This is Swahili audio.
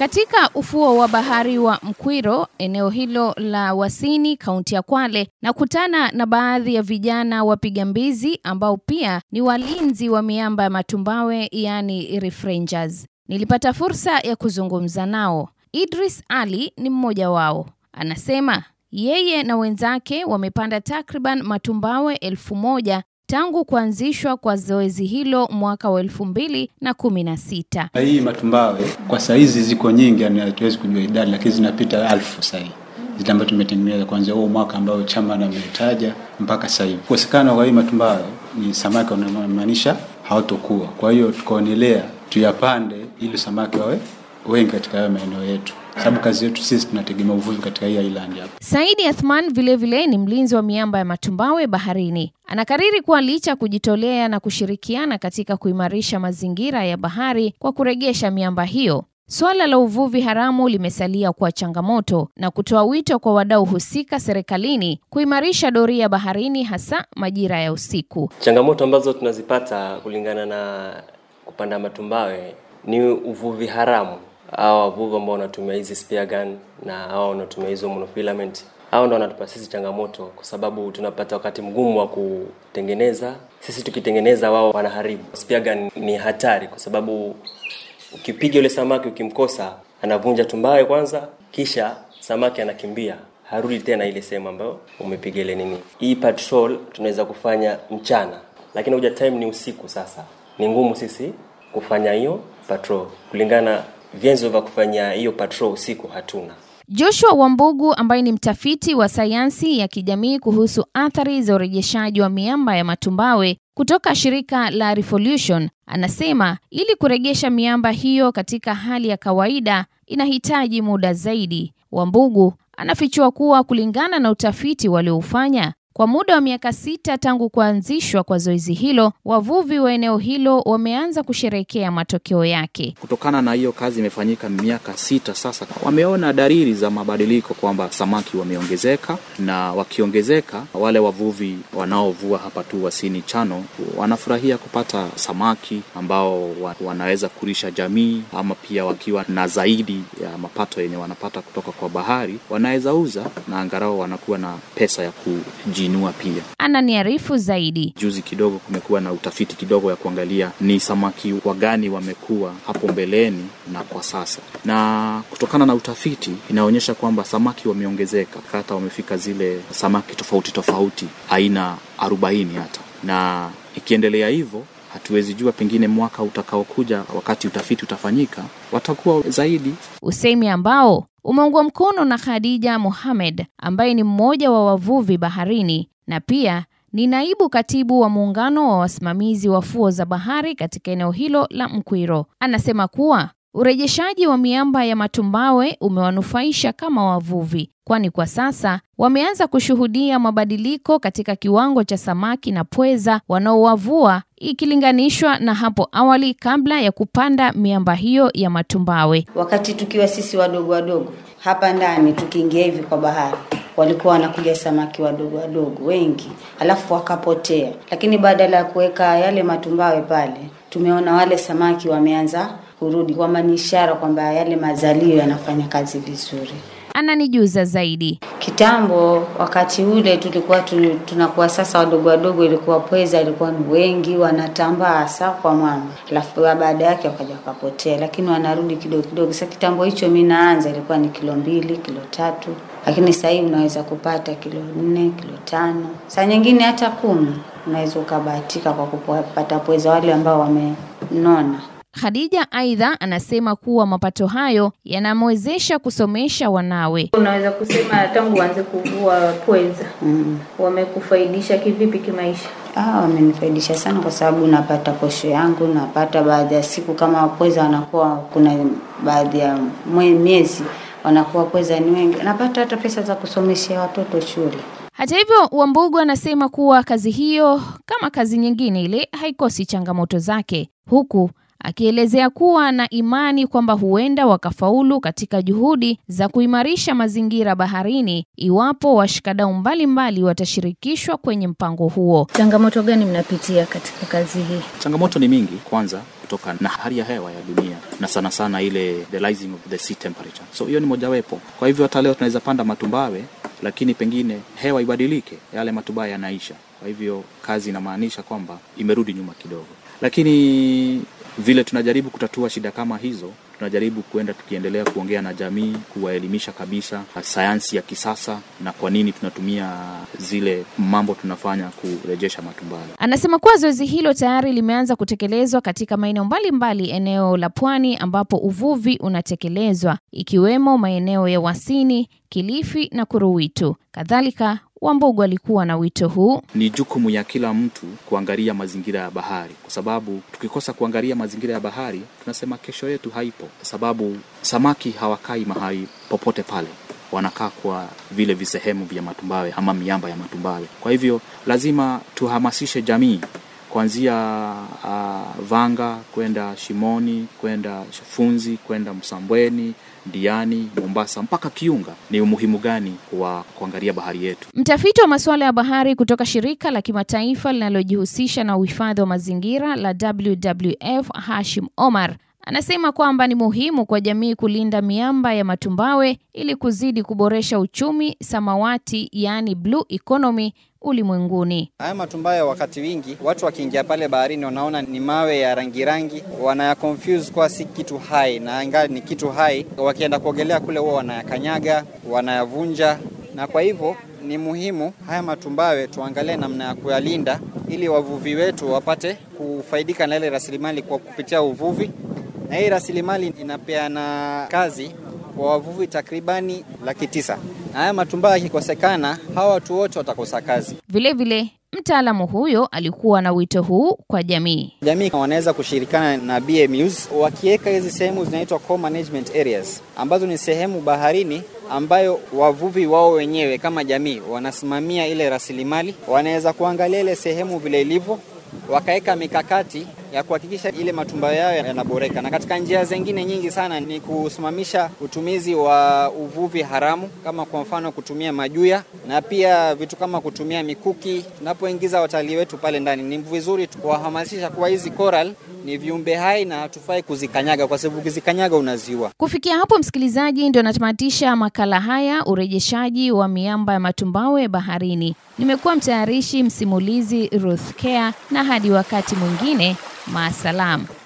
Katika ufuo wa bahari wa Mkwiro, eneo hilo la Wasini, kaunti ya Kwale, na kutana na baadhi ya vijana wapiga mbizi ambao pia ni walinzi wa miamba ya matumbawe, yaani reef rangers. Nilipata fursa ya kuzungumza nao. Idris Ali ni mmoja wao. Anasema yeye na wenzake wamepanda takriban matumbawe elfu moja tangu kuanzishwa kwa zoezi hilo mwaka wa elfu mbili na kumi na sita. Hii matumbawe kwa saizi ziko nyingi, yani hatuwezi kujua idadi, lakini zinapita alfu sahii zile ambayo tumetengeneza kuanzia huo mwaka ambao chama ametaja mpaka sasa hivi. Kukosekana kwa hii matumbawe ni samaki wanamaanisha hawatokuwa, kwa hiyo tukaonelea tuyapande ili samaki wawe wengi katika haya maeneo yetu, sababu kazi yetu sisi tunategemea uvuvi katika hii island hapa. Saidi Athman vilevile ni mlinzi wa miamba ya matumbawe baharini. Anakariri kuwa licha ya kujitolea na kushirikiana katika kuimarisha mazingira ya bahari kwa kuregesha miamba hiyo, suala la uvuvi haramu limesalia kuwa changamoto na kutoa wito kwa wadau husika serikalini kuimarisha doria baharini hasa majira ya usiku. Changamoto ambazo tunazipata kulingana na kupanda matumbawe ni uvuvi haramu. Hawa wavuvi ambao wanatumia hizi spear gun na hawa wanatumia hizo monofilament, hao ndo wanatupa sisi changamoto, kwa sababu tunapata wakati mgumu wa kutengeneza. Sisi tukitengeneza, wao wanaharibu. Spear gun ni hatari, kwa sababu ukipiga yule samaki ukimkosa, anavunja tumbawe kwanza, kisha samaki anakimbia harudi tena ile sehemu ambayo umepiga ile nini. Hii patrol tunaweza kufanya mchana, lakini huja time ni usiku. Sasa ni ngumu sisi kufanya hiyo patrol kulingana vyanzo vya kufanya hiyo patrol usiku hatuna. Joshua Wambugu ambaye ni mtafiti wa sayansi ya kijamii kuhusu athari za urejeshaji wa miamba ya matumbawe kutoka shirika la Revolution anasema ili kurejesha miamba hiyo katika hali ya kawaida inahitaji muda zaidi. Wambugu anafichua kuwa kulingana na utafiti walioufanya kwa muda wa miaka sita tangu kuanzishwa kwa zoezi hilo, wavuvi wa eneo hilo wameanza kusherehekea matokeo yake. Kutokana na hiyo kazi imefanyika miaka sita sasa, wameona dalili za mabadiliko kwamba samaki wameongezeka, na wakiongezeka, wale wavuvi wanaovua hapa tu Wasini Chano wanafurahia kupata samaki ambao wanaweza kulisha jamii, ama pia wakiwa na zaidi ya mapato yenye wanapata kutoka kwa bahari, wanaweza uza na angalau wanakuwa na pesa ya kuji inua pia. Ananiarifu zaidi. Juzi kidogo kumekuwa na utafiti kidogo ya kuangalia ni samaki wagani wamekuwa hapo mbeleni na kwa sasa, na kutokana na utafiti inaonyesha kwamba samaki wameongezeka, hata wamefika zile samaki tofauti tofauti aina arobaini hata, na ikiendelea hivyo hatuwezi jua, pengine mwaka utakaokuja, wakati utafiti utafanyika, watakuwa zaidi. Usemi ambao umeungwa mkono na Khadija Mohamed ambaye ni mmoja wa wavuvi baharini na pia ni naibu katibu wa muungano wa wasimamizi wa fuo za bahari katika eneo hilo la Mkwiro. Anasema kuwa urejeshaji wa miamba ya matumbawe umewanufaisha kama wavuvi, kwani kwa sasa wameanza kushuhudia mabadiliko katika kiwango cha samaki na pweza wanaowavua ikilinganishwa na hapo awali kabla ya kupanda miamba hiyo ya matumbawe. Wakati tukiwa sisi wadogo wadogo hapa ndani, tukiingia hivi kwa bahari, walikuwa wanakuja samaki wadogo wadogo wengi, alafu wakapotea. Lakini badala ya kuweka yale matumbawe pale, tumeona wale samaki wameanza kurudi, kwamba ni ishara kwamba yale mazalio yanafanya kazi vizuri. Ananijuza zaidi. Kitambo wakati ule tulikuwa tu, tunakuwa sasa wadogo wadogo, ilikuwa pweza ilikuwa ni wengi wanatambaa hasa kwa mama, alafu baada yake wakaja wakapotea, lakini wanarudi kidogo kidogo. Sasa kitambo hicho mi naanza ilikuwa ni kilo mbili kilo tatu, lakini sasa hivi unaweza kupata kilo nne kilo tano, saa nyingine hata kumi. Unaweza ukabahatika kwa kupata pweza wale ambao wamenona. Khadija aidha anasema kuwa mapato hayo yanamwezesha kusomesha wanawe. Unaweza kusema tangu uanze kuvua pweza Mm. wamekufaidisha kivipi kimaisha? Ah, wamenifaidisha sana kwa sababu napata posho yangu, napata baadhi ya siku kama pweza wanakuwa, kuna baadhi ya mwe- miezi wanakuwa pweza ni wengi, napata hata pesa za kusomeshea watoto shule. Hata hivyo, Wambugu anasema kuwa kazi hiyo kama kazi nyingine ile haikosi changamoto zake, huku akielezea kuwa na imani kwamba huenda wakafaulu katika juhudi za kuimarisha mazingira baharini iwapo washikadau mbalimbali watashirikishwa kwenye mpango huo. Changamoto gani mnapitia katika kazi hii? Changamoto ni mingi. Kwanza kutoka na hali ya hewa ya dunia na sana sana ile the rising of the sea temperature. So hiyo ni mojawapo. Kwa hivyo hata leo tunaweza panda matumbawe, lakini pengine hewa ibadilike, yale matumbawe yanaisha. Kwa hivyo kazi inamaanisha kwamba imerudi nyuma kidogo, lakini vile tunajaribu kutatua shida kama hizo, tunajaribu kuenda tukiendelea kuongea na jamii, kuwaelimisha kabisa sayansi ya kisasa na kwa nini tunatumia zile mambo tunafanya kurejesha matumbawe. Anasema kuwa zoezi hilo tayari limeanza kutekelezwa katika maeneo mbalimbali eneo la pwani ambapo uvuvi unatekelezwa ikiwemo maeneo ya Wasini, Kilifi na Kuruwitu. Kadhalika Wambugu alikuwa na wito huu. Ni jukumu ya kila mtu kuangalia mazingira ya bahari, kwa sababu tukikosa kuangalia mazingira ya bahari, tunasema kesho yetu haipo, sababu samaki hawakai mahali popote pale, wanakaa kwa vile visehemu vya matumbawe ama miamba ya matumbawe. Kwa hivyo lazima tuhamasishe jamii kuanzia uh, Vanga kwenda Shimoni kwenda Funzi kwenda Msambweni Diani, Mombasa mpaka Kiunga. Ni umuhimu gani wa kuangalia bahari yetu? Mtafiti wa masuala ya bahari kutoka shirika la kimataifa linalojihusisha na uhifadhi wa mazingira la WWF Hashim Omar anasema kwamba ni muhimu kwa jamii kulinda miamba ya matumbawe ili kuzidi kuboresha uchumi samawati, yaani blue economy ulimwenguni. Haya matumbawe wakati wingi watu wakiingia pale baharini wanaona ni mawe ya rangi rangi, wanaya confuse kwa si kitu hai, na ingawa ni kitu hai, wakienda kuogelea kule huwa wanayakanyaga, wanayavunja, na kwa hivyo ni muhimu haya matumbawe tuangalie namna ya kuyalinda ili wavuvi wetu wapate kufaidika na ile rasilimali kwa kupitia uvuvi, na hii rasilimali inapeana kazi kwa wavuvi takribani laki tisa na haya matumbawe yakikosekana, hawa watu wote watakosa kazi. Vilevile, mtaalamu huyo alikuwa na wito huu kwa jamii. Jamii wanaweza kushirikana na BMUs wakiweka hizi sehemu zinaitwa co-management areas, ambazo ni sehemu baharini ambayo wavuvi wao wenyewe kama jamii wanasimamia ile rasilimali, wanaweza kuangalia ile sehemu vile ilivyo wakaweka mikakati ya kuhakikisha ile matumba yao yanaboreka, na katika njia zingine nyingi sana ni kusimamisha utumizi wa uvuvi haramu, kama kwa mfano kutumia majuya na pia vitu kama kutumia mikuki. Tunapoingiza watalii wetu pale ndani, ni vizuri kuwahamasisha kuwa hizi coral ni viumbe hai na hatufai kuzikanyaga, kwa sababu ukizikanyaga unaziua. Kufikia hapo, msikilizaji, ndio natamatisha makala haya, urejeshaji wa miamba ya matumbawe baharini. Nimekuwa mtayarishi msimulizi Ruth Care, na hadi wakati mwingine, maasalam.